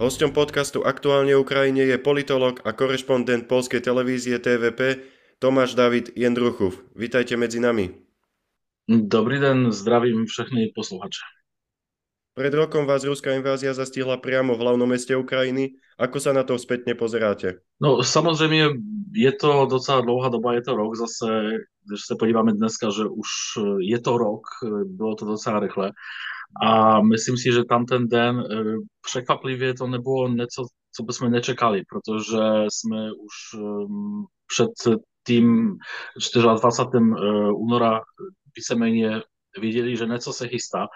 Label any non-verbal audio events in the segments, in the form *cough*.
Hosťom podcastu Aktuálne Ukrajine je politolog a korešpondent polskej televízie TVP Tomáš David Jendruchov. Vítajte medzi nami. Dobrý den, zdravím všechny posluchače. Pred rokom vás ruská invázia zastihla priamo v hlavnom meste Ukrajiny. Ako sa na to spätne pozeráte? No samozřejmě je to docela dlouhá doba, je to rok zase, když se podíváme dneska, že už je to rok, bylo to docela rychle. A myslím si, že tam ten den e, překvapivě to nebylo něco, co bychom nečekali, protože jsme už před tím 24. E, února víceméně věděli, že něco se chystá.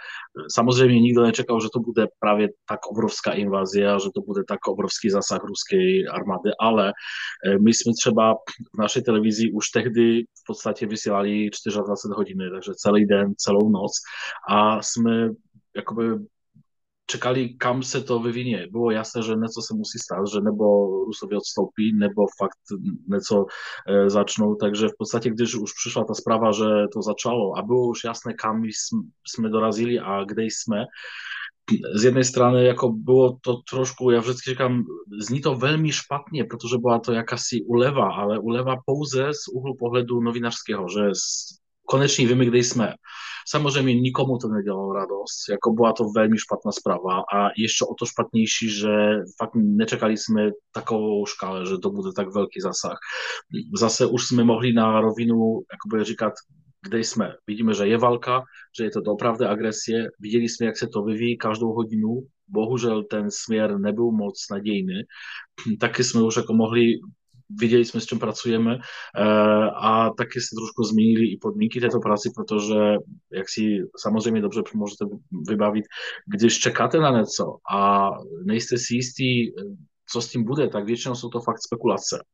Samozřejmě nikdo nečekal, že to bude právě tak obrovská invázia, že to bude tak obrovský zasah ruské armády, ale e, my jsme třeba v naší televizi už tehdy v podstatě vysílali 24 hodin, takže celý den, celou noc a jsme jakoby czekali, kam se to wywinie. Było jasne, że nieco se musi stać, że nebo Rusowie odstąpi, nebo fakt nieco e, zaczną. Także w podstawie, gdyż już przyszła ta sprawa, że to zaczęło, a było już jasne, kam sme dorazili, a gdzieś sme, z jednej strony jako było to troszkę, ja wszystkie czekam, zni to velmi szpatnie, protože była to jakaś ulewa, ale ulewa pouze z uhlu pohledu nowinarskiego, że koniecznie wiemy, gdzieś sme. Samozřejmě nikomu to nedělalo radost, jako byla to velmi špatná zpráva a ještě o to špatnější, že fakt nečekali jsme takovou škále, že to bude tak velký zasah. Zase už jsme mohli na rovinu jakoby říkat, kde jsme. Vidíme, že je válka, že je to opravdu agresie. Viděli jsme, jak se to vyvíjí každou hodinu. Bohužel ten směr nebyl moc nadějný. Taky jsme už jako mohli jsme, s čím pracujeme eh, a taky se trošku změnili i podmínky této práci, protože, jak si samozřejmě dobře můžete vybavit, když čekáte na něco a nejste si jistí, co s tím bude, tak většinou jsou to fakt spekulace.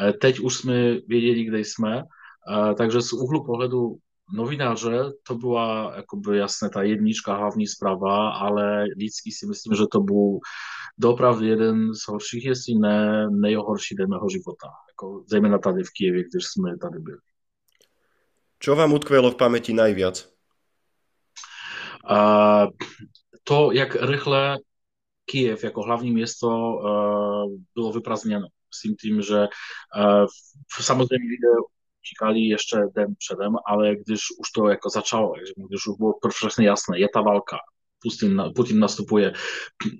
Eh, teď už jsme věděli, kde jsme, eh, takže z úhlu pohledu novináře to byla jakoby jasné ta jednička hlavní zpráva, ale lidsky si myslím, že to byl doopravdy jeden z horších, jestli ne nejhorší den mého života. Jako, zejména tady v Kijevě, když jsme tady byli. Čo vám utkvělo v paměti najviac? Uh, to, jak rychle Kijev jako hlavní město uh, bylo vyprazněno. Myslím tím, že uh, samozřejmě lidé čekali ještě den předem, ale když už to jako začalo, když už bylo všechno jasné, je ta válka, Putin, Putin nastupuje,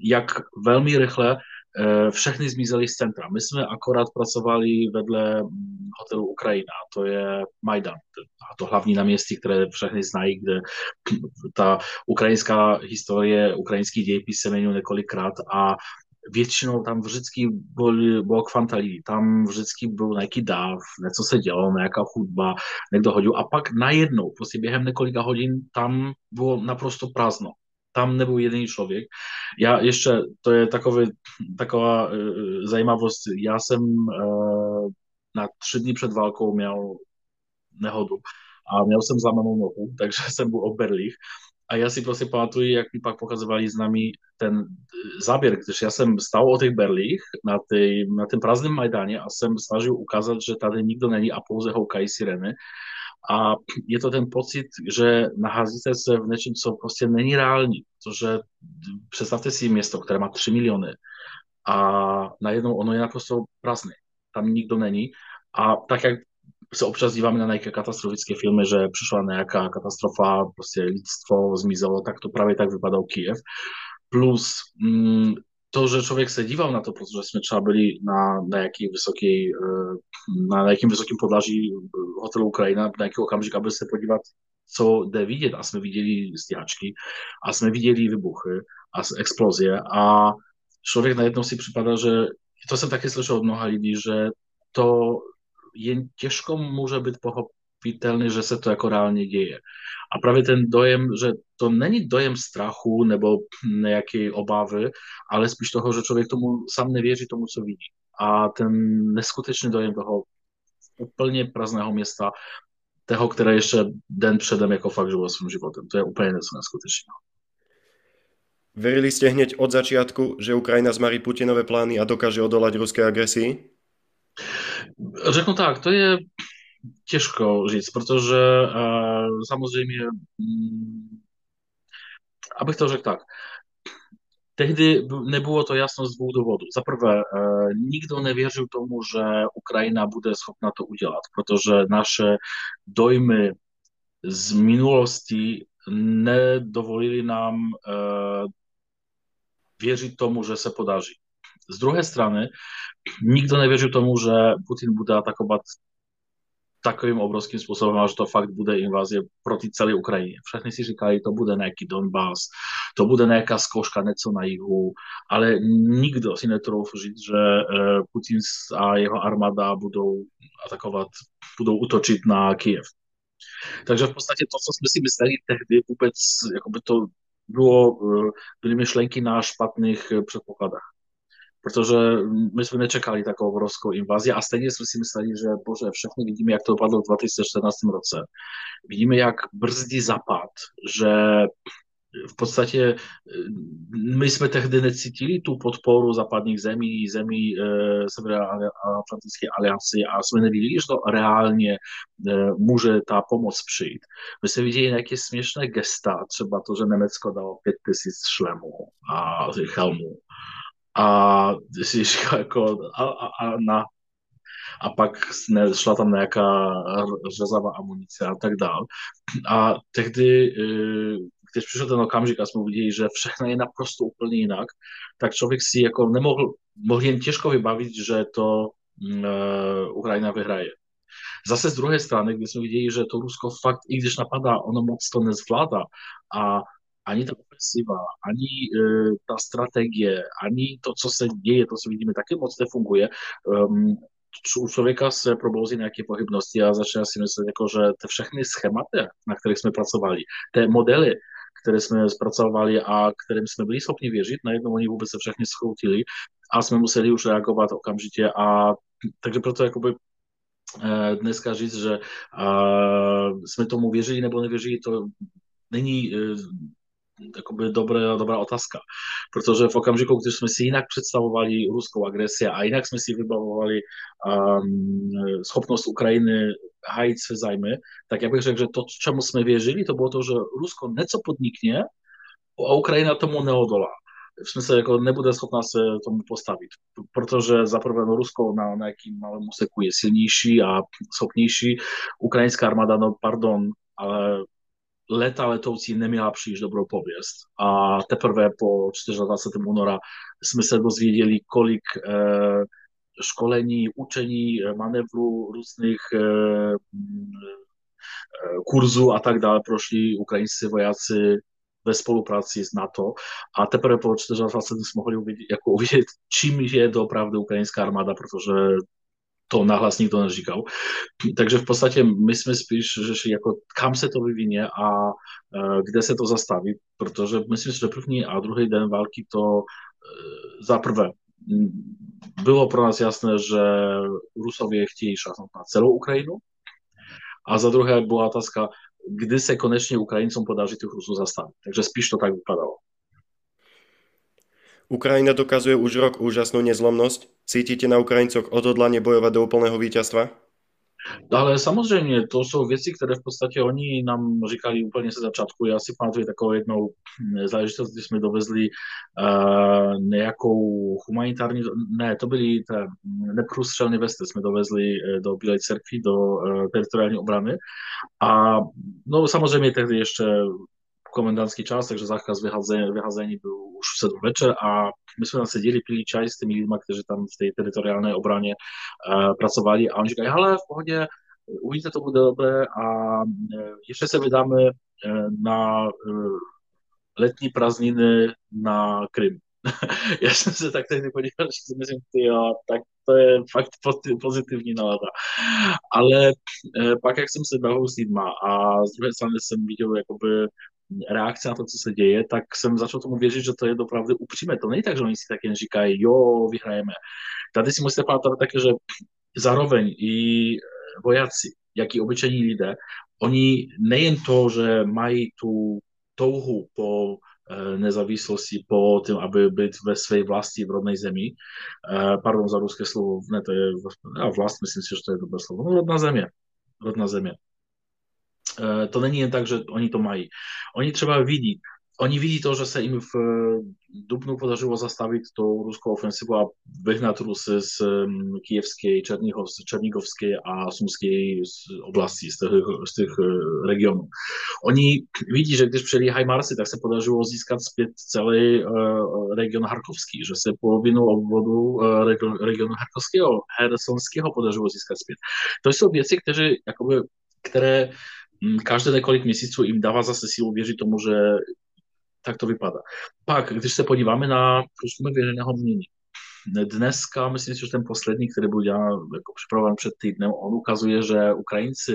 jak velmi rychle eh, všechny zmizeli z centra. My jsme akorát pracovali vedle mm, hotelu Ukrajina, to je Majdan, a to hlavní náměstí, které všechny znají, kde ta ukrajinská historie, ukrajinský dějepis se jmenuje několikrát a většinou tam vždycky byl, bylo kvanta lidí, tam vždycky byl nějaký dáv, něco se dělo, nějaká hudba, někdo hodil. A pak najednou, prostě během několika hodin tam bylo naprosto prázdno tam ne był jedyny człowiek. Ja jeszcze, to je takový, taková e, y, y, zajímavost, e, na tři dny před válkou měl nehodu a měl jsem zlamanou nohu, takže jsem *laughs* byl oberlých a ja si prostě pamatuju, jak mi pak pokazywali z nami ten y, zabier, gdyż ja sam stał o tych berlich na, tej, na tym praznym Majdanie, a sam starzył ukazać, że tady nigdy nie a pouze hołka i sireny a je to ten pocit, že nacházíte se v něčem, co prostě není reální. Protože představte si město, které má 3 miliony a najednou ono je naprosto prázdné. Tam nikdo není. A tak, jak se občas díváme na nějaké katastrofické filmy, že přišla nějaká katastrofa, prostě lidstvo zmizelo, tak to právě tak vypadal Kiev. Plus mm, to, że człowiek sędziwał na to, powiedzmy, trzeba byli na, na jakiej wysokiej, na, na jakim wysokim podlażi e, hotelu Ukraina, na jakiego kamzyka by sobie podziwiać, co de widzieć, a my widzieli zdjaczki, a my widzieli wybuchy, a eksplozje, a człowiek na jedną si przypada, że to są takie słyszę od mnoha ludzi, że to je ciężko może być pochop, pochopitelný, že se to jako reálně děje. A právě ten dojem, že to není dojem strachu nebo nějaké obavy, ale spíš toho, že člověk tomu sám nevěří tomu, co vidí. A ten neskutečný dojem toho úplně prázdného města, toho, které ještě den předem jako fakt žilo svým životem. To je úplně něco neskutečného. Verili ste hneď od začiatku, že Ukrajina zmarí Putinové plány a dokáže odolať ruské agresii? Řeknu tak, to je ciężko żyć, protože samozřejmě, mm, abych to rzekł tak, Tehdy nebyło to jasno z dwóch dowodów. Za prvé, nikt nie wierzył tomu, że Ukraina bude schopna to udělat, protože nasze dojmy z minulosti nie dovolili nam wierzyć e, tomu, że se podarzy. Z drugiej strony, nikt nie wierzył tomu, że Putin bude atakować takovým obrovským způsobem, že to fakt bude invazie proti celé Ukrajině. Všichni si říkali, to bude nějaký Donbass, to bude nějaká zkouška něco na jihu, ale nikdo si netroufl říct, že eh, Putin a jeho armáda budou atakovat, budou útočit na Kiev. Takže v podstatě to, co jsme si mysleli tehdy, vůbec jakoby to bylo, eh, byly myšlenky na špatných eh, předpokladách protože my jsme nečekali takovou obrovskou invazi a stejně jsme si mysleli, že bože, všechny vidíme, jak to dopadlo v 2014 roce. Vidíme, jak brzdí zapad, že v podstatě e, my jsme tehdy necítili tu podporu západních zemí, zemí e, Severoatlantické alianci a jsme neviděli, že to reálně e, může ta pomoc přijít. My jsme viděli nějaké směšné gesta, třeba to, že Německo dalo 5000 šlemů a helmů a *laughs* říkal jako a, a, na a pak šla tam nějaká řezavá amunice a tak dál. A tehdy, e, když přišel ten okamžik a jsme uviděli, že všechno je naprosto úplně jinak, tak člověk si jako nemohl, mohl jen těžko vybavit, že to uh, Ukrajina vyhraje. Zase z druhé strany, když jsme viděli, že to Rusko fakt, i když napadá, ono moc to nezvládá a ani ta ofensiva, ani e, ta strategie, ani to, co se děje, to, co vidíme, taky moc nefunguje. Um, u člověka se probouzí nějaké pochybnosti a začne si myslet, jako, že ty všechny schématy, na kterých jsme pracovali, ty modely, které jsme zpracovali a kterým jsme byli schopni věřit, najednou oni vůbec se všechny schroutili a jsme museli už reagovat okamžitě a takže proto jakoby e, dneska říct, že uh, jsme tomu věřili nebo nevěřili, to není uh, jakoby dobrá, dobrá otázka. Protože v okamžiku, když jsme si jinak představovali ruskou agresi a jinak jsme si vybavovali um, schopnost Ukrajiny hájit své zájmy, tak já bych řekl, že to, čemu jsme věřili, to bylo to, že Rusko něco podnikne a Ukrajina tomu neodolá v smysle jako nebude schopná se tomu postavit, protože za prvé no Rusko na nějakým malém úseku je silnější a schopnější. Ukrajinská armáda, no pardon, ale leta letovci ne miała przyjść dobrą powieść, a teprve po 14 honora jsme se dozwiedzieli, kolik e, szkoleni, uczeni, e, manewru różnych e, mm, e, kurzu, a tak dalej proszli ukraińscy wojacy we współpracy z NATO, a teprve po 14 jsme mohli jako uwiedzieć, *laughs* czym je doprawdy ukraińska armada, protože to nahlas nikto neříkal. Takže v podstatě my jsme spíš řešili, jako kam se to vyvině a uh, kde se to zastaví, protože myslím, že první a druhý den války to uh, za prvé bylo pro nás jasné, že Rusově chtějí šáhnout na celou Ukrajinu a za druhé byla otázka, kdy se konečně Ukrajincům podaří těch Rusů zastavit. Takže spíš to tak vypadalo. Ukrajina dokazuje už rok úžasnú nezlomnosť. Cítite na Ukrajincoch odhodlanie bojovat do úplného víťazstva? Ale samozřejmě, to jsou věci, které v podstatě oni nám říkali úplně se začátku. Já si pamatuju takovou jednou záležitost, kdy jsme dovezli uh, nějakou humanitární, ne, to byly té neprůstřelné vesty, jsme dovezli eh, do Bílej cerkvy, do uh, teritoriální obrany. A no samozřejmě tehdy ještě komendantský čas, takže zákaz vyhazení, vyhazení byl 7 večer a my jsme tam seděli, pili čaj s těmi lidmi, kteří tam v té teritoriální obraně uh, pracovali a oni říkají, ale v pohodě, uvidíte, to bude dobré a uh, ještě se vydáme uh, na letní prázdniny na Krym. *laughs* Já jsem se tak tehdy podíval, že si myslím, ty jo, tak to je fakt pozitivní nálada. Ale eh, pak, jak jsem se bavil s lidma a z druhé strany jsem viděl jakoby reakce na to, co se děje, tak jsem začal tomu věřit, že to je opravdu upřímé. To není tak, že oni si tak jen říkají, jo, vyhrajeme. Tady si musíte pamatovat také, že zároveň i vojáci, jak i obyčejní lidé, oni nejen to, že mají tu touhu po eh, nezávislosti, po tom, aby být ve své vlasti v rodné zemi. Eh, pardon za ruské slovo, ne, to je vlast, myslím si, že to je dobré slovo. No, rodná země. Rodná země. Eh, to není jen tak, že oni to mají. Oni třeba vidí, oni widí to, že se jim v dubnu podařilo zastavit tu ruskou ofensivu a vyhnat Rusy z kijevské, černigovské a sumské oblasti, z těch, z těch regionů. Oni vidí, že když přeli Hajmarsy, tak se podařilo získat zpět celý region Harkovský, že se polovinu obvodu regionu Harkovského, Hersonského podařilo získat zpět. To jsou věci, které, jakoby, které Mm, każdy lekolik miesicu im dawa za sesję uwierzyć, to może tak to wypada. Tak, gdyż se podívame na průzkumy veřejného mínění. Dneska, myślę, że ten poslední, który był ja jako przed před on ukazuje, že Ukrajinci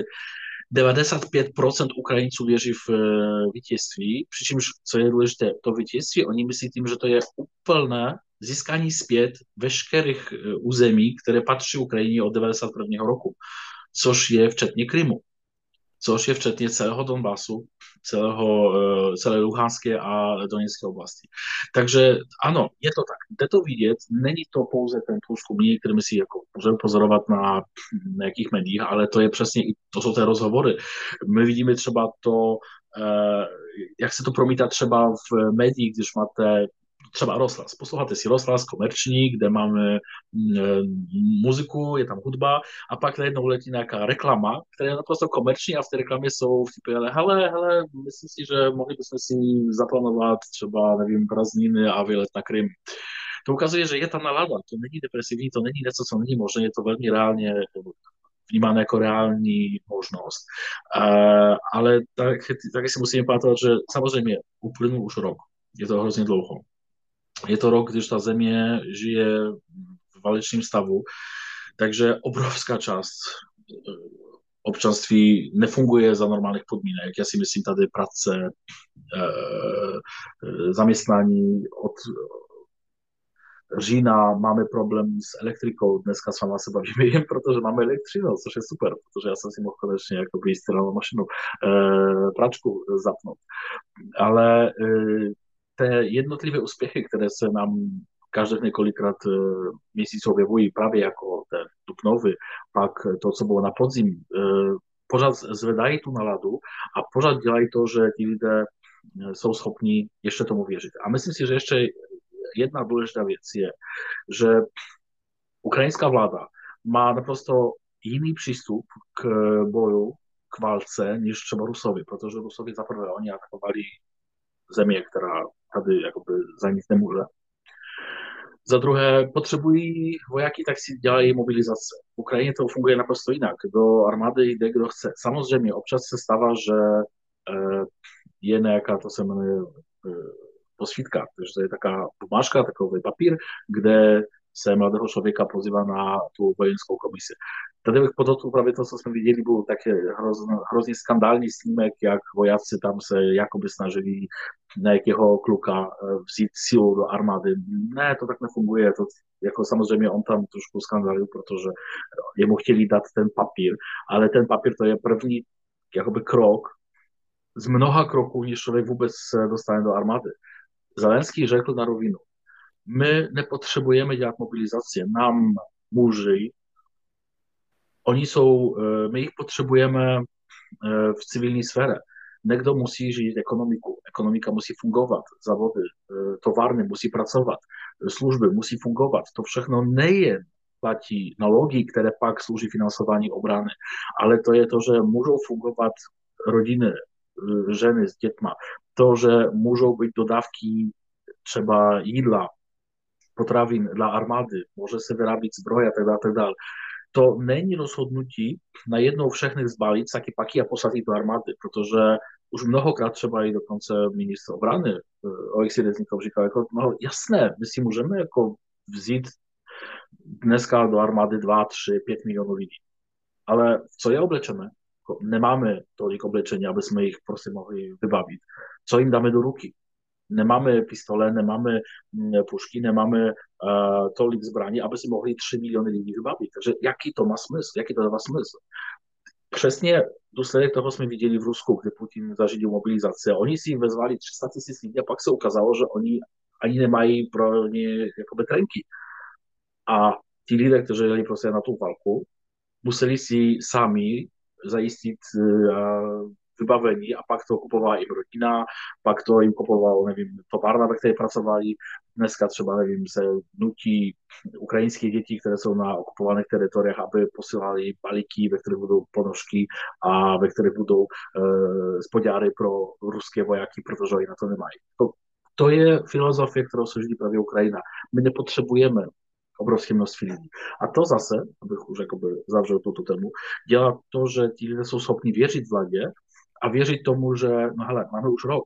95% Ukraińców wierzy w e, wiciestwi, przy czym, co jest důležité, to wiciestwie, oni myślą tym, że to jest úplne získanie zpět veškerých území, e, które patrzy Ukrainie od 91 roku, což je včetně Krymu. Což je včetně celého Donbasu, celého, eh, celé Luhanské a Donetské oblasti. Takže ano, je to tak. Jde to vidět, není to pouze ten průzkum, který my si jako můžeme pozorovat na nějakých médiích, ale to je přesně, to jsou ty rozhovory. My vidíme třeba to, eh, jak se to promítá třeba v médiích, když máte třeba rozhlas. Posloucháte si rozhlas komerční, kde máme mm, muziku, je tam hudba a pak najednou letí nějaká reklama, která je naprosto komerční a v té reklamě jsou vtipy, ale hele, hele, myslím si, že mohli bychom si zaplánovat třeba, nevím, prázdniny a vylet na Krym. To ukazuje, že je ta nalada, to není depresivní, to není něco, co není možné, je to velmi reálně vnímáno jako reální možnost. Uh, ale tak, taky si musíme pamatovat, že samozřejmě uplynul už rok. Je to hrozně dlouho je to rok, když ta země žije v válečném stavu, takže obrovská část eh, občanství nefunguje za normálních podmínek. Já si myslím tady práce, eh, eh, zaměstnání od října máme problém s elektrikou, dneska s váma se bavíme jen proto, že máme elektřinu, což super, protože já jsem si mohl konečně jakoby stylovat mašinu, pračku zapnout. Ale te jednotlivé úspěchy, které se nám každých několikrát eh, měsíců objevují právě jako ten dubnový, pak to, co bylo na podzim, eh, pořád zvedají tu naladu a pořád dělají to, že ti lidé jsou schopni ještě tomu věřit. A myslím si, že ještě jedna důležitá věc je, že ukrajinská vláda má naprosto jiný přístup k boju, k válce, než třeba Rusovi, protože Rusovi za prvé oni atakovali země, která tady jakoby za nic nemůže. Za druhé, potřebují vojáky, tak si dělají mobilizace. V Ukrajině to funguje naprosto jinak. Do armády jde, kdo chce. Samozřejmě, občas se stává, že eh, je nějaká, to se jmenuje eh, posvítka, takže to je taká bumáška, takový papír, kde se mladého člověka pozývá na tu vojenskou komisi. Tady bych podotkl právě to, co jsme viděli, byl hrozně, hrozně skandální snímek, jak vojáci tam se jakoby snažili na jakiego kluka e, w siłą do armady. Nie, to tak nie funguje. To jako samozrejme on tam trošku skandalił, protože jemu chcieli dać ten papier, ale ten papier to jest první jakoby krok z mnoha kroków, niż człowiek wobec e, dostanie do armady. Zelenski rzekł na Rowinu, my nie potrzebujemy działać mobilizację, nam murzy, oni są, e, my ich potrzebujemy w cywilnej sferze. Někdo musí žít ekonomiku, ekonomika musí fungovat, zavody, eh, továrny musí pracovat, služby musí fungovat. To všechno nejen platí nalogy, které pak slouží financování obrany, ale to je to, že můžou fungovat rodiny, ženy s dětma, to, že můžou být dodávky třeba jídla, potravin dla armády, může se vyrábět zbroj a tak dále. To není rozhodnutí na jednou všechny zbalit, taky paky a posadit do armády, protože už mnohokrát třeba i dokonce ministr obrany eh, Oleksij Reznikov říkal, jako, no jasné, my si můžeme jako vzít dneska do armády 2, 3, 5 milionů lidí. Ale co je oblečené? Jako nemáme tolik oblečení, aby jsme jich prostě mohli vybavit. Co jim dáme do ruky? Nemáme pistole, nemáme mm, pušky, nemáme uh, tolik zbraní, aby si mohli 3 miliony lidí vybavit. Takže jaký to má smysl? Jaký to dává smysl? Přesně důsledek toho jsme viděli v Rusku, kde Putin zařídil mobilizaci. Oni si vezvali 300 tisíc lidí a pak se ukázalo, že oni ani nemají pro ně jakoby trenky. A ti lidé, kteří jeli prostě na tu válku, museli si sami zajistit vybavení a pak to kupovala jim rodina, pak to jim kupoval, nevím, továrna, ve které pracovali. Dneska třeba, nevím, se nutí ukrajinské děti, které jsou na okupovaných teritoriích, aby posílali balíky, ve kterých budou ponožky a ve kterých budou e, spodňáry pro ruské vojáky, protože oni na to nemají. To, to je filozofie, kterou se vždy praví Ukrajina. My nepotřebujeme obrovské množství lidí. A to zase, abych už jakoby zavřel tuto tému, dělá to, že ti lidé jsou schopni věřit vládě a věřit tomu, že no hele, máme už rok.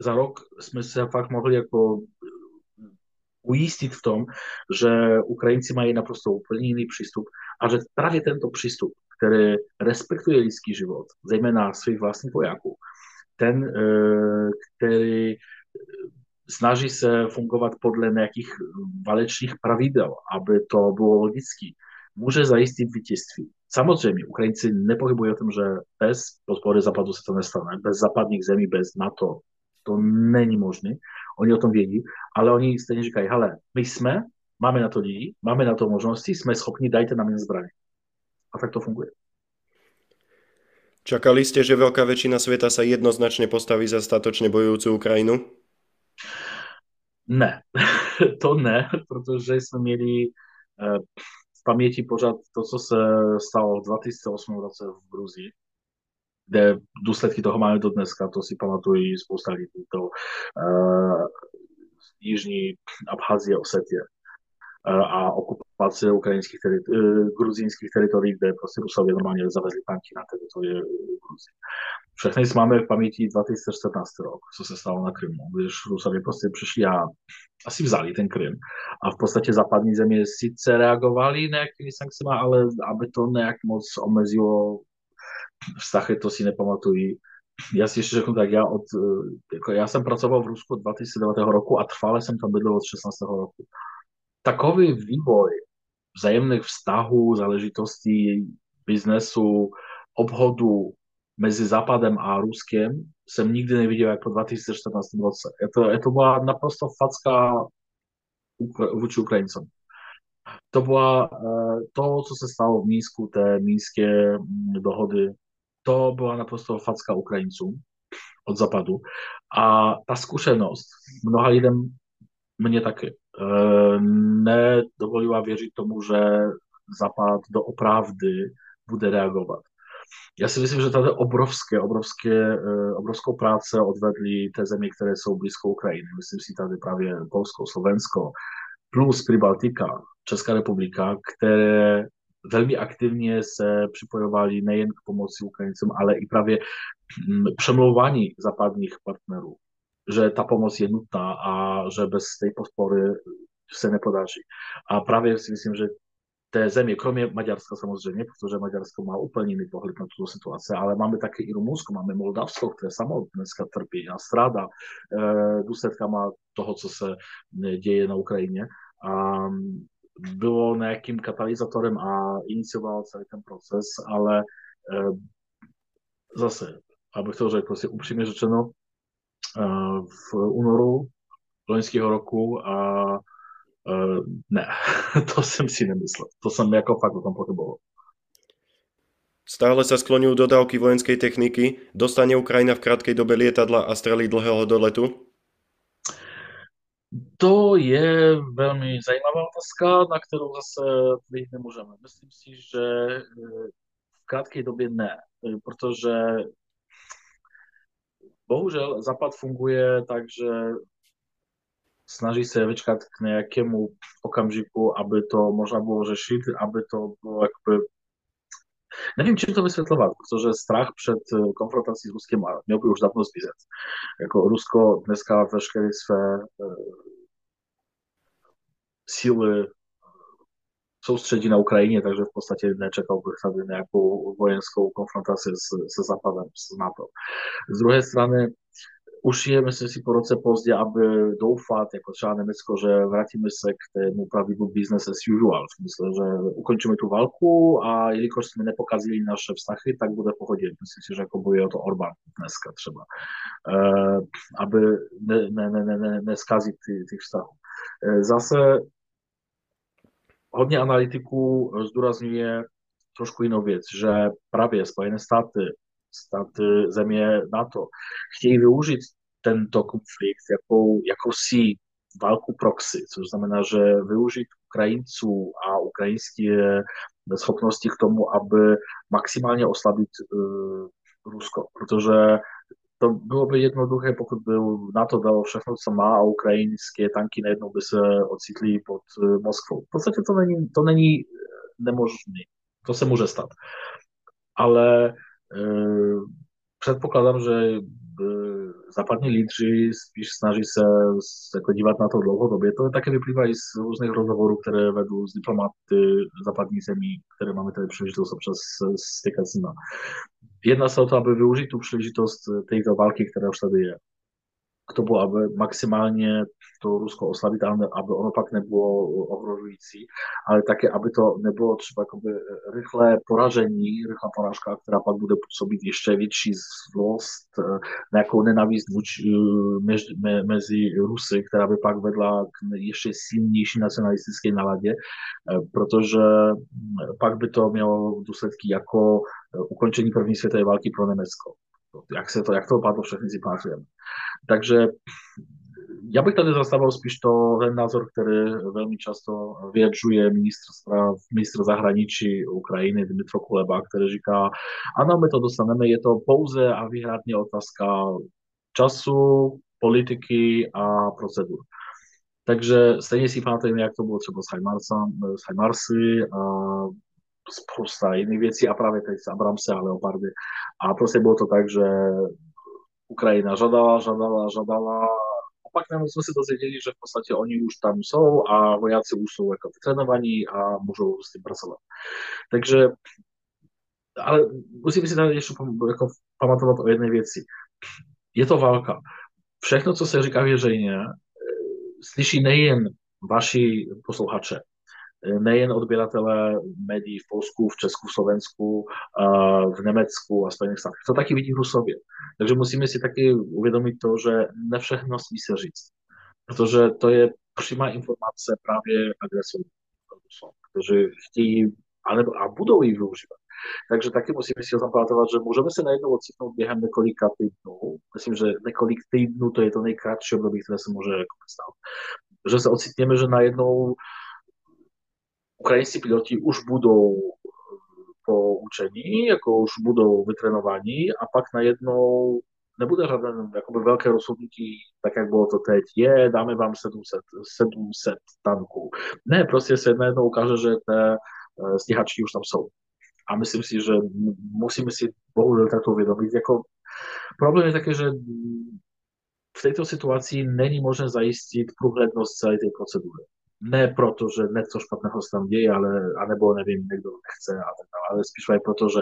Za rok jsme se fakt mohli jako ujistit v tom, že Ukrajinci mají naprosto úplně jiný přístup a že právě tento přístup, který respektuje lidský život, zejména svých vlastních vojáků, ten, eh, který snaží se fungovat podle nějakých válečných pravidel, aby to bylo logické, může zajistit vítězství. Samozřejmě, Ukrajinci nepochybují o tom, že bez podpory Západu se to nestane, bez západních zemí, bez NATO, to není možné. Oni o tom vědí, ale oni stejně říkají, hele, my jsme, máme na to lidi, máme na to možnosti, jsme schopni, dajte nám jen zbraně. A tak to funguje. Čakali ste, že veľká väčšina sveta sa jednoznačne postaví za statočne bojujúcu Ukrajinu? Ne, *laughs* to ne, protože jsme měli eh, paměti pořád to, co se stalo v 2008 roce v Gruzii, kde důsledky toho máme do dneska, to si pamatují spousta lidí, to uh, Jižní Abcházie, Osetie uh, a okupace ukrajinských teri- uh, gruzínských teritorií, kde prostě Rusové normálně zavezli tanky na teritorie Gruzie. Všechny máme v paměti 2014 rok, co se stalo na Krymu, když Rusové prostě přišli a asi vzali ten Krym. A v podstatě západní země sice reagovali nějakými sankcemi, ale aby to nějak moc omezilo vztahy, to si nepamatují. Já si ještě řeknu tak, já, od, jako já jsem pracoval v Rusku od 2009 roku a trvale jsem tam bydlel od 16. roku. Takový vývoj vzájemných vztahů, záležitostí, biznesu, obchodu, mezi Západem a Ruskem jsem nikdy neviděl jako 2014 roce. Je to, to byla naprosto facka vůči Ukrajincům. To byla eh, to, co se stalo v Mínsku, té mínské mm, dohody, to byla naprosto facka Ukrajincům od západu. A ta zkušenost mnoha lidem, mě taky, eh, nedovolila věřit tomu, že Západ doopravdy bude reagovat. Já si myslím, že tady obrovské, obrovské, eh, obrovskou práce odvedly té země, které jsou blízko Ukrajiny. Myslím si tady právě Polsko, Slovensko, plus Pribaltika, Česká republika, které velmi aktivně se připojovali nejen k pomoci Ukrajincům, ale i právě mm, přemlouvání západních partnerů, že ta pomoc je nutná a že bez té podpory se nepodaří. A právě si myslím, že té země, kromě Maďarska samozřejmě, protože Maďarsko má úplně jiný pohled na tuto situaci, ale máme také i Rumunsko, máme Moldavsko, které samo dneska trpí a stráda e, důsledkama toho, co se e, děje na Ukrajině. A bylo nějakým katalyzátorem a inicioval celý ten proces, ale e, zase, abych to řekl, si upřímně řečeno, v únoru loňského roku a Uh, ne, *laughs* to jsem si nemyslel. To jsem jako fakt o tom pochyboval. Stále sa skloňujú dodávky vojenskej techniky. Dostane Ukrajina v krátkej dobe lietadla a strely dlhého doletu? To je velmi zajímavá otázka, na kterou zase odpovědět nemůžeme. Myslím si, že e, v krátké době ne, e, protože bohužel Západ funguje tak, že snaží se vyčkat k nějakému okamžiku, aby to možná bylo řešit, aby to bylo jakoby Nevím, čím to vysvětlovat, protože strach před eh, konfrontací s Ruskem měl by už dávno zmizet. Jako Rusko dneska veškeré své uh, síly soustředí na Ukrajině, takže v podstatě nečekal bych tady nějakou vojenskou konfrontaci s, se Západem, s NATO. Z druhé strany, už je, myslím si, po roce pozdě, aby doufat, jako třeba Německo, že vrátíme se k tému pravidlu business as usual. Myslím, že ukončíme tu válku a jelikož jsme nepokazili naše vztahy, tak bude v pohodě. Myslím si, že jako bojuje o to Orbán dneska třeba. Uh, aby ne, ne, ne, ne, ne, neskazit ty, ty vztahy. Uh, zase hodně analytiků zdůrazňuje trošku jinou věc, že právě Spojené státy státy země NATO chtějí využít tento konflikt jako, jako si válku proxy, což znamená, že využít Ukrajinců a ukrajinské schopnosti k tomu, aby maximálně oslabit uh, Rusko, protože to bylo by jednoduché, pokud by NATO dalo všechno, co má a ukrajinské tanky najednou by se ocitly pod Moskvou. V podstatě to není, to není nemožné. To se může stát. Ale předpokládám, že západní lídři spíš snaží se jako dívat na to dlouhodobě. To také vyplývá i z různých rozhovorů, které vedu s diplomaty západních zemí, které máme tady příležitost občas stykat s nimi. Jedná se o to, aby využít tu příležitost této války, která už tady je k tomu, aby maximálně to Rusko oslabit, aby ono pak nebylo ohrožující, ale také, aby to nebylo třeba jakoby rychlé poražení, rychlá porážka, která pak bude působit ještě větší zlost, eh, nějakou nenavist mezi, mezi Rusy, která by pak vedla k ještě silnější nacionalistické naladě, eh, protože hm, pak by to mělo důsledky jako eh, ukončení první světové války pro Německo. Jak, se to, jak to dopadlo, všechny si pamatujeme. Takže já bych tady zastával spíš to, ten názor, který velmi často vyjadřuje ministr, sprav, ministr zahraničí Ukrajiny Dmitro Kuleba, který říká, ano, my to dostaneme, je to pouze a výhradně otázka času, politiky a procedur. Takže stejně si pamatujeme, jak to bylo třeba s, s Heimarsy a spousta jiných věcí a právě teď s Abramse a Leopardy. A prostě bylo to tak, že Ukrajina žadala, žadala, žadala a pak najednou jsme se dozvěděli, že v podstatě oni už tam jsou a vojáci už jsou jako vytrénovaní a můžou s tím pracovat. Takže ale musíme si tady ještě jako pamatovat o jedné věci. Je to válka. Všechno, co se říká veřejně, slyší nejen vaši posluchače, nejen odběratele médií v Polsku, v Česku, v Slovensku, v Německu a Spojených státech. To taky vidí Rusově. Takže musíme si taky uvědomit to, že ne všechno smí se říct. Protože to je přímá informace právě agresorů, kteří chtějí anebo, a budou ji využívat. Takže taky musíme si zapamatovat, že můžeme se najednou ocitnout během několika týdnů. Myslím, že několik týdnů to je to nejkratší období, které se může jako stát. Že se ocitneme, že najednou ukrajinští piloti už budou po učení, jako už budou vytrénovaní a pak najednou nebude žádné jakoby velké rozhodnutí, tak jak bylo to teď, je, dáme vám 700, 700 tanků. Ne, prostě se najednou ukáže, že té eh, stíhačky už tam jsou. A myslím si, že musíme si bohužel takto uvědomit. Jako, problém je také, že v této situaci není možné zajistit průhlednost celé té procedury ne proto, že něco špatného se tam děje, ale, anebo nevím, někdo nechce a tak ale spíš aj proto, že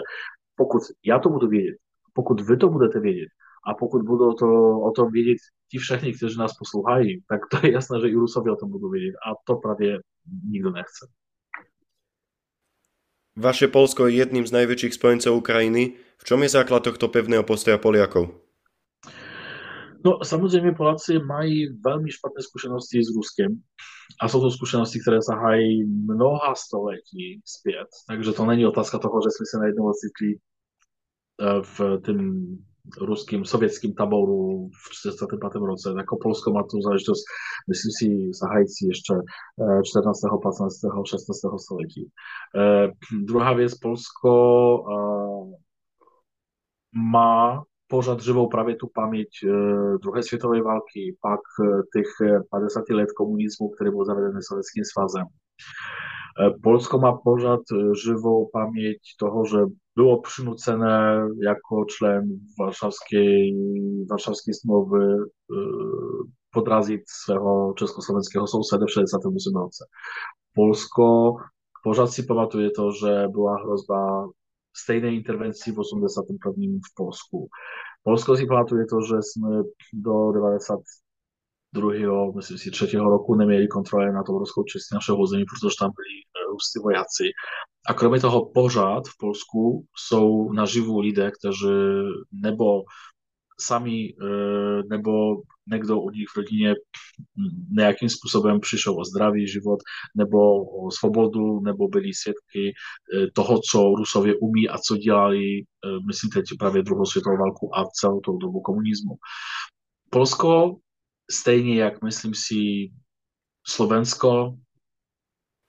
pokud já to budu vědět, pokud vy to budete vědět a pokud budou to, o tom vědět ti všichni, kteří nás poslouchají, tak to je jasné, že i Rusovi o tom budou vědět a to právě nikdo nechce. Vaše Polsko je jedným z najväčších spojencov Ukrajiny. V čom je základ tohto pevného postoja Poliakov? No samozřejmě Poláci mají velmi špatné zkušenosti s Ruskem a jsou to zkušenosti, které sahají mnoha století zpět, takže to není otázka toho, že jsme se najednou ocitli eh, v tím ruským sovětským taboru v 45. roce. Jako Polsko má tu záležitost, myslím si, sahající ještě 14., 15., 16. století. Eh, druhá věc, Polsko eh, má pożar odżywał prawie tu pamięć e, II światowej walki, pak e, tych e, 50 lat komunizmu, który był zavedeny sowieckim swazem. Polsko ma pożar żywą pamięć toho, że było przynucone jako czlen warszawskiej, warszawskiej zmowy podrazić swego czeskosłowenskiego sąsiada w 68 roku. Polsko pożarcy pamatuje to, że była hrozba stejné intervenci v 81. v Polsku. Polsko si pamatuje to, že jsme do 92. myslím si, 3. roku neměli kontrole na to ruskou část našeho území, protože tam byli eh, ruští vojáci. A kromě toho pořád v Polsku jsou naživu lidé, kteří nebo sami, eh, nebo někdo u nich v rodině nějakým způsobem přišel o zdraví, život nebo o svobodu, nebo byli svědky toho, co Rusově umí a co dělali, myslím teď právě druhou světovou válku a celou tou dobu komunismu. Polsko, stejně jak myslím si Slovensko,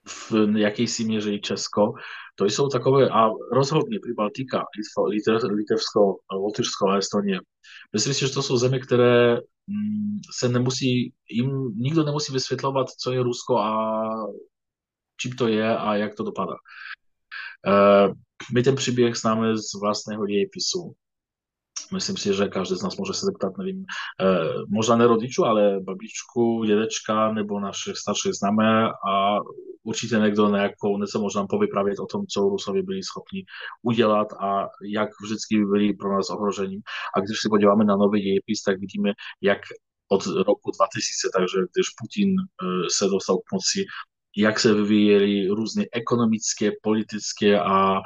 v jakejsi míře i Česko, to jsou takové, a rozhodně Pribaltika, Litevsko, Lotyšsko a Estonie. Myslím si, že to jsou země, které mm, se nemusí, jim nikdo nemusí vysvětlovat, co je Rusko a čím to je a jak to dopadá. Eh, my ten příběh známe z vlastného dějepisu. Myslím si, že každý z nás může se zeptat, nevím, možná ne ale babičku, dědečka nebo našich starších známé a určitě někdo nějakou, něco možná povyprávět o tom, co Rusovi byli schopni udělat a jak vždycky byli pro nás ohrožením. A když se podíváme na nový dějepis, tak vidíme, jak od roku 2000, takže když Putin eh, se dostal k jak se vyvíjely různé ekonomické, politické a e,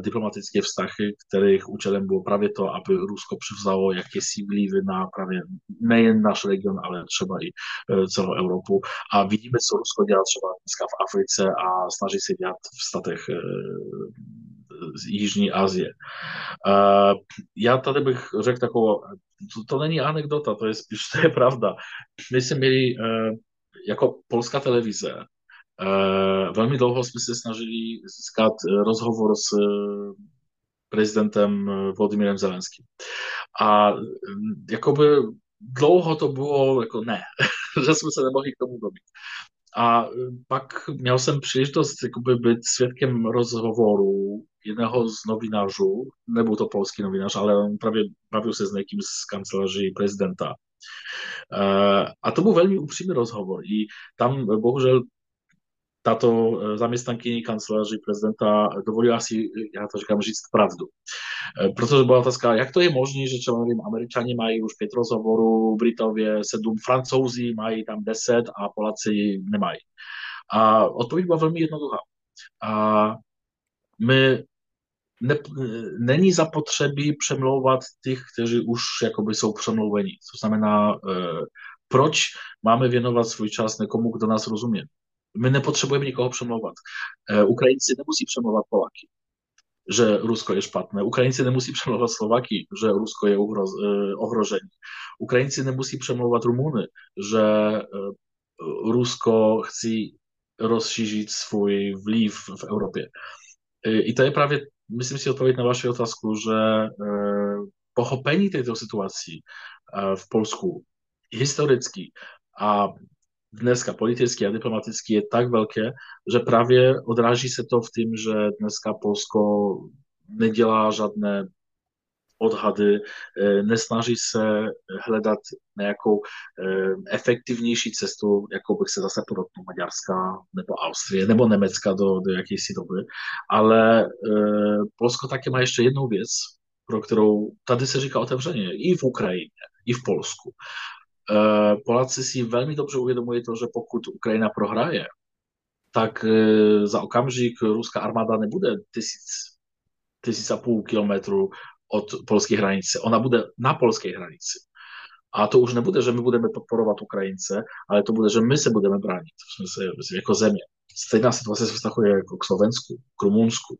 diplomatické vztahy, kterých účelem bylo právě to, aby Rusko převzalo jakési vlivy na právě nejen náš region, ale třeba i e, celou Evropu. A vidíme, co Rusko dělá třeba dneska v Africe a snaží se dělat v statech e, z Jižní Asie. Uh, já tady bych řekl takovou, to, to není anekdota, to je spíš, *laughs* to je pravda. My jsme měli uh, jako polská televize Eh, velmi dlouho jsme se snažili získat eh, rozhovor s eh, prezidentem Vladimírem Zelenským. A jakoby dlouho to bylo jako ne, *laughs* že jsme se nemohli k tomu dobit. A pak měl jsem příležitost jakoby být svědkem rozhovoru jedného z novinářů, nebyl to polský novinář, ale on právě bavil se s někým z kanceláří prezidenta. A to byl velmi upřímný rozhovor. I tam bohužel táto e, zaměstnankyni kanceláři prezidenta dovolila si, já to říkám, říct pravdu. E, protože byla otázka, jak to je možné, že čo nevím, Američani mají už pět rozhovorů, Britově sedm, Francouzi mají tam deset a Poláci nemají. A odpověď byla velmi jednoduchá. A my ne, není zapotřebí přemlouvat těch, kteří už jakoby jsou přemlouveni. To znamená, e, proč máme věnovat svůj čas někomu, kdo nás rozumí. My nie potrzebujemy nikogo przemowat. E, Ukraińcy nie musi przemowat Polaki, że Rusko jest szpatne. Ukraińcy nie musi przemowat Słowaki, że Rusko jest e, ogrożenie. Ukraińcy nie musi przemowat Rumuny, że e, Rusko chce rozszerzyć swój wpływ w Europie. I to jest prawie, myślę, że odpowiedź na waszej otasku, że pochopenie tej, tej sytuacji w Polsku historycki, a dneska politicky a diplomaticky je tak velké, že právě odráží se to v tím, že dneska Polsko nedělá žádné odhady, eh, nesnaží se hledat nějakou eh, efektivnější cestu, jako bych se zase podotknul Maďarska nebo Austrie nebo Německa do, do jakési doby. Ale eh, Polsko také má ještě jednu věc, pro kterou tady se říká otevřeně, i v Ukrajině, i v Polsku. Eh, Poláci si velmi dobře uvědomují to, že pokud Ukrajina prohraje, tak eh, za okamžik ruská armáda nebude tisíc, tisíc a půl kilometru od polské hranice. Ona bude na polské hranici. A to už nebude, že my budeme podporovat Ukrajince, ale to bude, že my se budeme bránit v smysle, jako země. Stejná situace se vztahuje jako k Slovensku, k Rumunsku,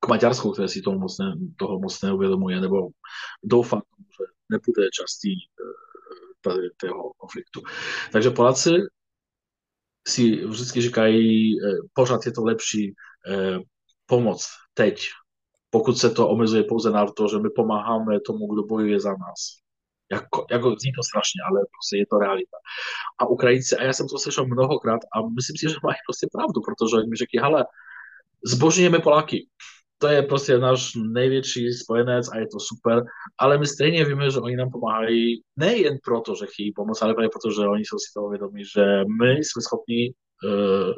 k Maďarsku, které si toho moc, ne, toho moc neuvědomuje, nebo doufám, že nebude častý eh, toho konfliktu. Takže Poláci si vždycky říkají, eh, pořád je to lepší eh, pomoc teď, pokud se to omezuje pouze na to, že my pomáháme tomu, kdo bojuje za nás. Jako, jako zní to strašně, ale prostě je to realita. A Ukrajinci, a já jsem to slyšel mnohokrát a myslím si, že mají prostě pravdu, protože mi řekli, hele, zbožňujeme Poláky to je prostě náš největší spojenec a je to super, ale my stejně víme, že oni nám pomáhají nejen proto, že chtějí pomoct, ale právě proto, že oni jsou si toho vědomí, že my jsme schopni uh,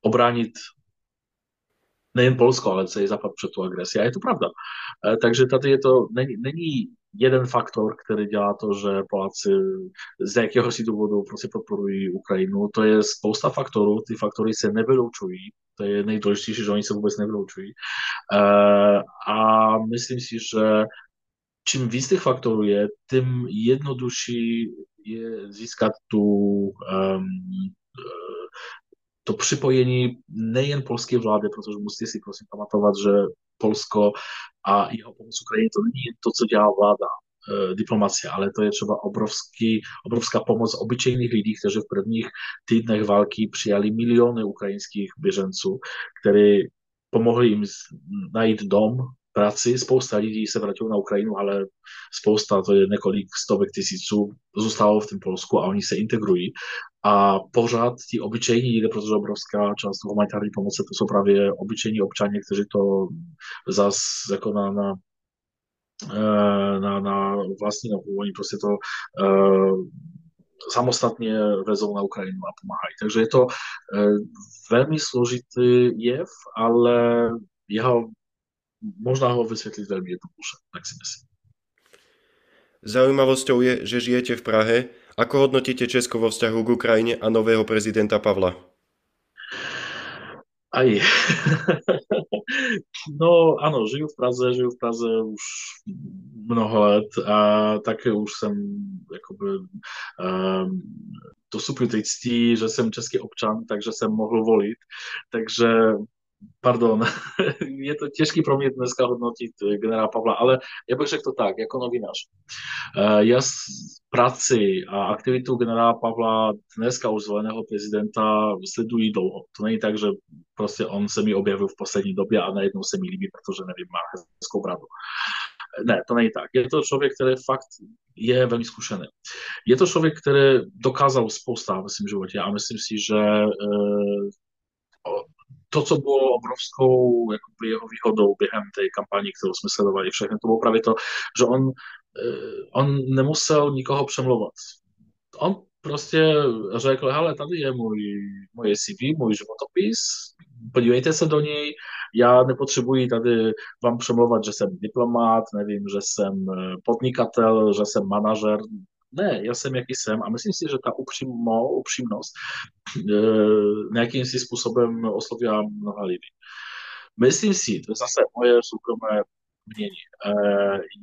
obránit nejen Polsko, ale celý Západ před tu agresi. A je to pravda. Uh, takže tady je to, není, není jeden faktor, który działa to, że Polacy z jakiegoś powodu Rosję podporuje Ukrainę, to jest spousta faktorów, tych faktory e, się nie wylučují, to je nejdůležitější, že oni se vůbec nevylučují. A myslím si, že czym víc tych faktorů je, tym jednodušší je získat tu to připojení nejen polskiej władzy, protože musíte si prosím że Polsko a jeho pomoc Ukrajině to není to, co dělá vláda, e, diplomacie, ale to je třeba obrovský, obrovská pomoc obyčejných lidí, kteří v prvních týdnech války přijali miliony ukrajinských běženců, kteří pomohli jim najít dom, práci. Spousta lidí se vrátilo na Ukrajinu, ale spousta, to je několik stovek tisíců, zůstalo v tom Polsku a oni se integrují. A pořád ti obyčejní lidé, protože obrovská část humanitární pomoci, to jsou právě obyčejní občané, kteří to zas jako na, na eh, na, na vlastní nohu. Oni prostě to uh, samostatně vezou na Ukrajinu a pomáhají. Takže je to uh, velmi složitý jev, ale jeho možná ho vysvětlit velmi jednoduše, tak si myslím. Zaujímavosťou je, že žijete v Prahe. Ako hodnotíte Česko vo vzťahu k Ukrajine a nového prezidenta Pavla? Aj. *laughs* no ano, žiju v Praze, žiju v Praze už mnoho let a také už jsem jakoby um, dostupil té ctí, že jsem český občan, takže jsem mohl volit. Takže pardon, *laughs* je to těžký pro mě dneska hodnotit generála Pavla, ale já bych řekl to tak, jako novinář. Eh, já práci a aktivitu generála Pavla, dneska už zvoleného prezidenta, sleduji dlouho. To není tak, že prostě on se mi objevil v poslední době a najednou se mi líbí, protože nevím, má hezkou bradu. Ne, to není tak. Je to člověk, který fakt je velmi zkušený. Je to člověk, který dokázal spousta ve svém životě a myslím si, že to, co bylo obrovskou jakoby, jeho výhodou během té kampaní, kterou jsme sledovali všechno, to bylo právě to, že on, eh, on nemusel nikoho přemlouvat. On prostě řekl, hele, tady je můj, moje CV, můj životopis, podívejte se do něj, já nepotřebuji tady vám přemlouvat, že jsem diplomat, nevím, že jsem eh, podnikatel, že jsem manažer, ne, já jsem, jaký jsem a myslím si, že ta upřímo, upřímnost e, nějakým si způsobem oslovila mnoha lidí. Myslím si, to je zase moje soukromé mění. E,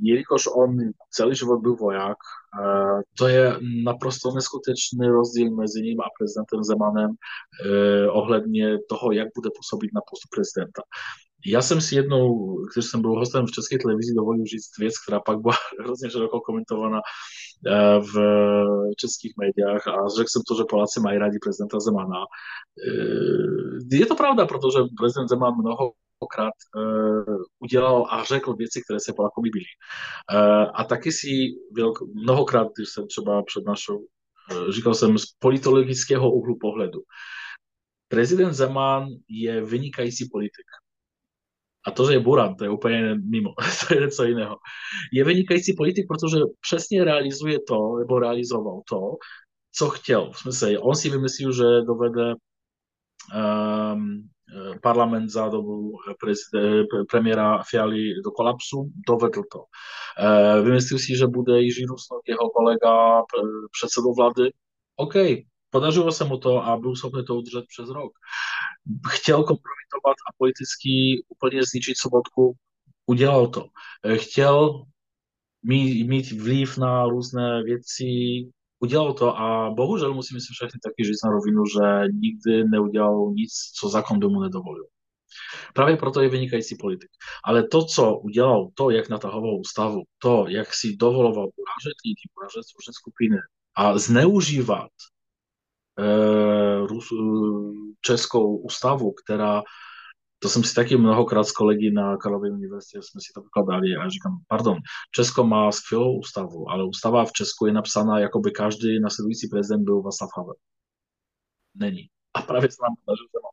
jelikož on celý život byl voják, e, to je naprosto neskutečný rozdíl mezi ním a prezidentem Zemanem e, ohledně toho, jak bude působit na postu prezidenta. Já jsem si jednou, když jsem byl hostem v české televizi, dovolil říct věc, která pak byla *laughs* hrozně široko komentovaná Eh, v českých médiách a řekl jsem to, že Poláci mají rádi prezidenta Zemana. Eh, je to pravda, protože prezident Zeman mnohokrát eh, udělal a řekl věci, které se Polákům líbily. A taky si mnohokrát, když jsem třeba přednášel, říkal jsem z politologického úhlu pohledu. Prezident Zeman je vynikající politik. A to, že je Buran, to je úplně mimo, *laughs* to je něco jiného. Je vynikající politik, protože přesně realizuje to, nebo realizoval to, co chtěl. V smysle, on si vymyslel, že dovede um, parlament za dobu premiéra Fialy do kolapsu, dovedl to. Vymyslel si, že bude Jiří Rusnok, jeho kolega, předsedou vlády. OK, podařilo se mu to a byl schopný to udržet přes rok chtěl kompromitovat a politicky úplně zničit Sobotku, udělal to. Chtěl mít, mít vliv na různé věci, udělal to a bohužel musíme si všechny taky říct na rovinu, že nikdy neudělal nic, co zákon by mu nedovolil. Právě proto je vynikající politik. Ale to, co udělal, to, jak natahoval ústavu, to, jak si dovoloval urážet lidi, urážet skupiny a zneužívat Eh, českou ústavu, která to jsem si taky mnohokrát s kolegy na Karlově univerzitě jsme si to vykladali a říkám, pardon, Česko má skvělou ústavu, ale ústava v Česku je napsaná, jako by každý nasledující prezident byl Václav Havel. Není. A právě se nám podařilo,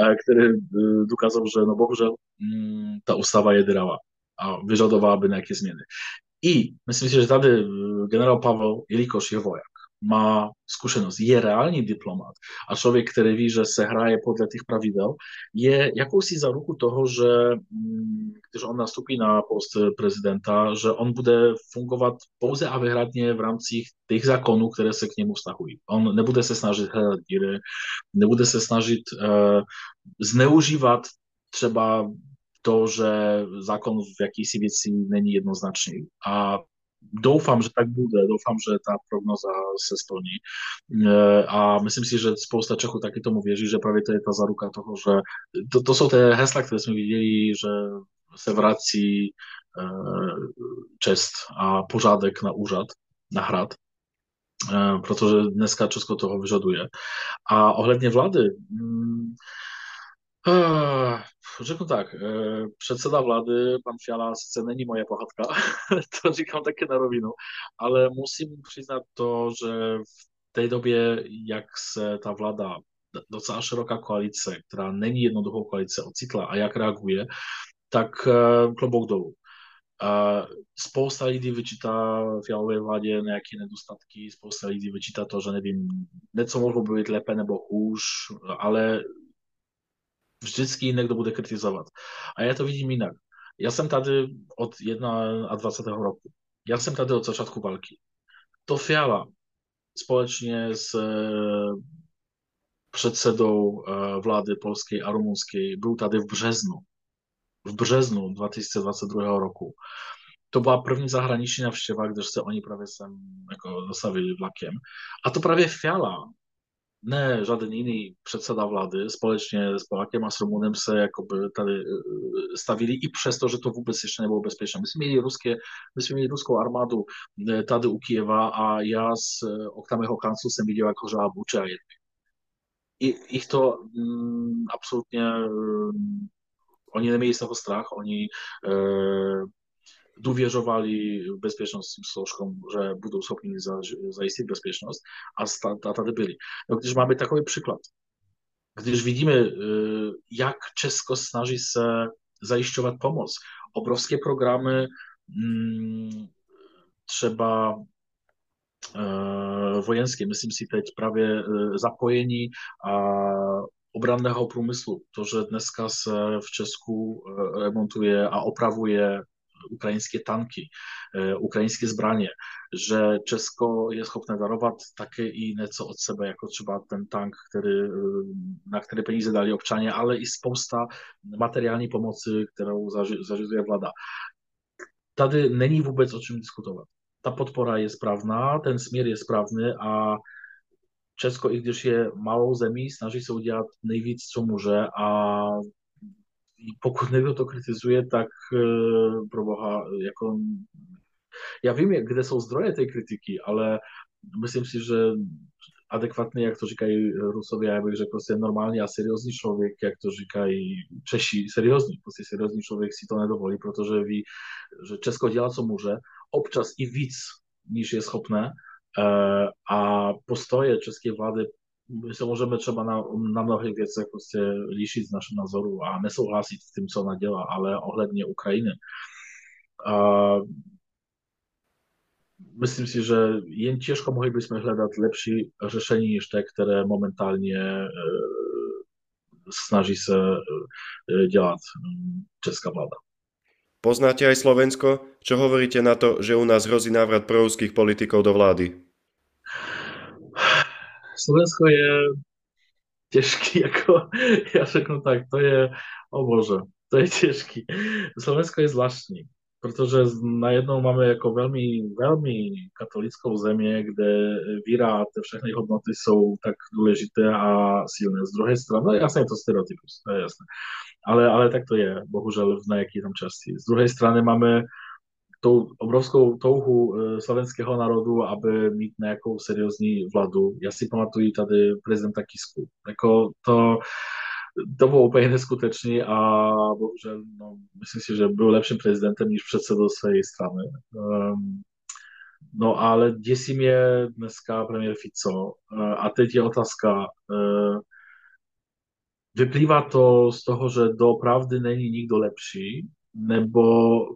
eh, který dokázal, že no bohužel ta ústava je dravá a vyžadovala by nějaké změny. I myslím si, že tady generál Pavel, jelikož je voják, má zkušenost, je reálný diplomat a člověk, který ví, že se hraje podle těch pravidel, je jakousi ruku toho, že mm, když on nastupí na post prezidenta, že on bude fungovat pouze a vyhradně v rámci těch zákonů, které se k němu vztahují. On nebude se snažit hledat díry, nebude se snažit uh, zneužívat třeba to, że zakon w jakiejś věci není jednoznačný. A doufám, že tak bude, doufám, že ta prognoza se splní. E, a myslím si, že spousta Čechů taky tomu věří, že právě to je ta zaruka toho, že to, to jsou ty hesla, které jsme viděli, že se vrací e, čest a pořádek na úřad, na hrad, e, protože dneska Česko toho vyžaduje. A ohledně vlády, Řeknu tak, eh, předseda vlády, pan Fiala, sice není moje pohádka, *laughs* to říkám také na rovinu, ale musím přiznat to, že v té době, jak se ta vláda, docela široká koalice, která není jednoduchou koalice, ocitla a jak reaguje, tak eh, klobouk dolů. Spousta lidí vyčítá Fialové vládě nějaké nedostatky, spousta lidí vyčítá to, že nevím, něco mohlo být lépe nebo hůř, ale wszystkie innego budę krytyzować. A ja to widzimy inaczej. Ja jestem tady od 1 a 20 roku. Ja jestem tady od zaczątku walki. To Fiala, społecznie z e, przedsedą e, władzy polskiej a rumunskiej był tady w brzeznu. W brzeznu 2022 roku. To była první zahraniczna wściewa, gdyż se oni prawie sam jako zostawili wlakiem. A to prawie fiala nie żaden inny przedseda władzy społecznie z Polakiem, a z Rumunem se jakoby tady e, stawili i przez to, że to wobec jeszcze nie było bezpieczne. Myśmy mieli, ruskie, myśmy mieli ruską armadę e, tady u Kijewa, a ja z e, oktamy Hokansu sem widział jako że abuczy, a. I ich to mm, absolutnie mm, oni nie mieli z tego strach, oni e, dowierzowali bezpiecznostnym służbom, że będą schopni za, zaistnieć bezpieczność, a tady byli. No, gdyż mamy taki przykład, gdyż widzimy, y, jak Czesko snaży się pomoc. Obrovskie programy mm, trzeba e, wojenskie, myslím si prawie e, zapojeni a obranného průmyslu. To, że dneska se v Česku e, remontuje a oprawuje ukraińskie tanki, e, ukraińskie zbranie, że Czesko jest hopnedarować takie i nieco od siebie, jako trzeba ten tank, który, e, na który pieniądze dali obczanie, ale i spousta materialnej pomocy, którą zażyzuje władza. Tady nie wobec o czym dyskutować. Ta podpora jest prawna, ten smier jest prawny, a Czesko, i gdyż je małą zemi, snaży się udziałać najwięcej, co może, a i Pokornego to krytyzuje tak e, Proboha jako... Ja wiem, jak, gdzie są zdroje tej krytyki, ale myślę, si, že jak to říkají Rusovia, ja bych řekl prostě normálny a seriózny človek, jak to říkají Češi, seriózny, prostě seriózny człowiek si to nedovolí, protože ví, že Česko dělá, co może občas i víc, niż je schopné e, a postoje českej vlády my se můžeme třeba na, na mnohých věcech prostě líšit z našeho názoru a nesouhlasit s tím, co ona dělá, ale ohledně Ukrajiny. A myslím si, že jen těžko mohli bychom hledat lepší řešení než te, které momentálně e, snaží se e, dělat česká vláda. Poznáte aj Slovensko? Čo hovoríte na to, že u nás hrozí návrat proruských politikov do vlády? Slovensko je těžký, *laughs* jako já řeknu tak, to je, o bože, to je těžký. Slovensko je zvláštní, protože najednou máme jako velmi, velmi katolickou země, kde víra a ty hodnoty jsou tak důležité a silné. Z druhé strany, no jasně je to stereotypus, to. Ale, ale tak to je, bohužel v nějaké tam části. Z druhé strany máme tou obrovskou touhu e, slovenského národu, aby mít nějakou seriózní vládu. Já si pamatuju tady prezidenta Kisku. Jako to, to bylo úplně neskutečný a bohužel no, myslím si, že byl lepším prezidentem než předsedou své strany. Um, no ale děsí mě dneska premiér Fico. Uh, a teď je otázka, uh, vyplývá to z toho, že doopravdy není nikdo lepší, nebo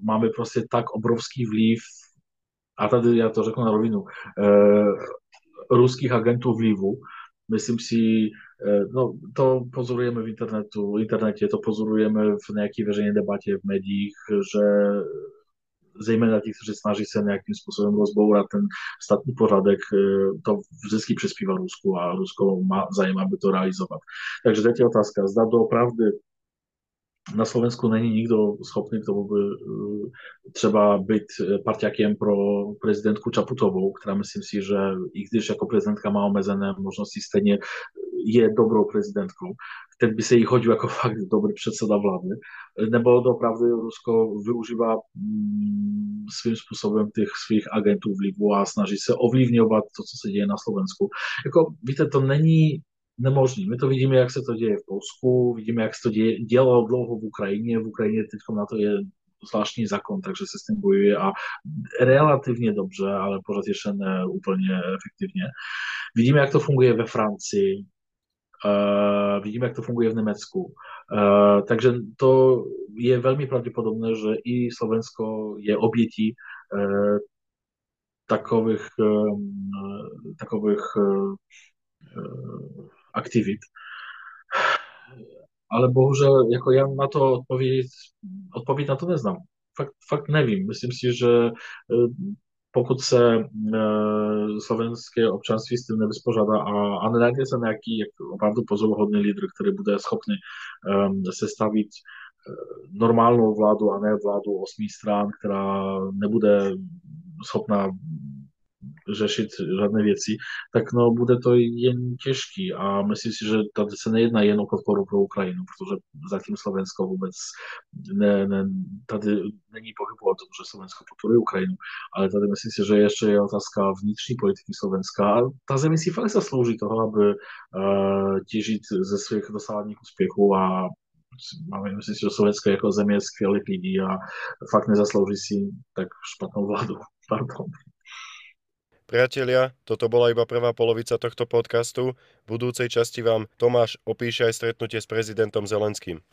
máme prostě tak obrovský vliv, a tady já to řeknu na rovinu, eh, ruských agentů vlivu. Myslím si, eh, no to pozorujeme v internetu, v internetě, to pozorujeme v nějaké veřejné debatě v médiích, že zejména ti, kteří snaží se nějakým způsobem rozbourat ten statný pořádek, eh, to vždycky přispívá Rusku a Rusko má zájem, aby to realizovat. Takže teď je otázka, zda doopravdy na Slovensku není nikto schopný k tomu, y, trzeba być y, partiakem pro prezidentku Čaputovou, która myslím si, že i když jako prezidentka má omezené možnosti, stejně y, je dobrou prezidentką. Wtedy by se jej chodził jako *laughs* fakt dobry przedseda władzy, no bo doprawdy Rusko wyużywa mm, swym sposobem tych swoich agentów wliwu, a snaży się owliwniać to, co się dzieje na Słowensku. Jako, widzę, to není nemožný. My to vidíme, jak se to děje v Polsku, vidíme, jak se to děje, dělalo dlouho v Ukrajině. V Ukrajině teď na to je zvláštní zákon, takže se s tím bojuje a relativně dobře, ale pořád ještě ne úplně efektivně. Vidíme, jak to funguje ve Francii, uh, vidíme, jak to funguje v Německu. Uh, takže to je velmi pravděpodobné, že i Slovensko je obětí uh, takových, takových aktivit. Ale bohužel, jako já na to odpověď, odpověď na to neznám. Fakt, fakt nevím. Myslím si, že e, pokud se e, slovenské občanství s tím nevyspořádá a, a nenajde se nějaký jak opravdu pozoruhodný lídr, který bude schopný um, sestavit normálnou vládu a ne vládu osmi stran, která nebude schopná řešit žádné věci, tak no, bude to jen těžký a myslím si, že tady se nejedná jen o podporu pro Ukrajinu, protože zatím Slovensko vůbec ne, ne, tady není pohybu o tom, že Slovensko podporuje Ukrajinu, ale tady myslím si, že ještě je otázka vnitřní politiky Slovenska a ta země si fakt zaslouží toho, aby uh, těžit ze svých dosávadních úspěchů a máme, myslím si, že Slovensko jako země skvělých lidí a fakt nezaslouží si tak špatnou vládu. *laughs* Pardon. Priatelia, toto bola iba prvá polovica tohto podcastu. V budúcej časti vám Tomáš opíše aj stretnutie s prezidentom Zelenským.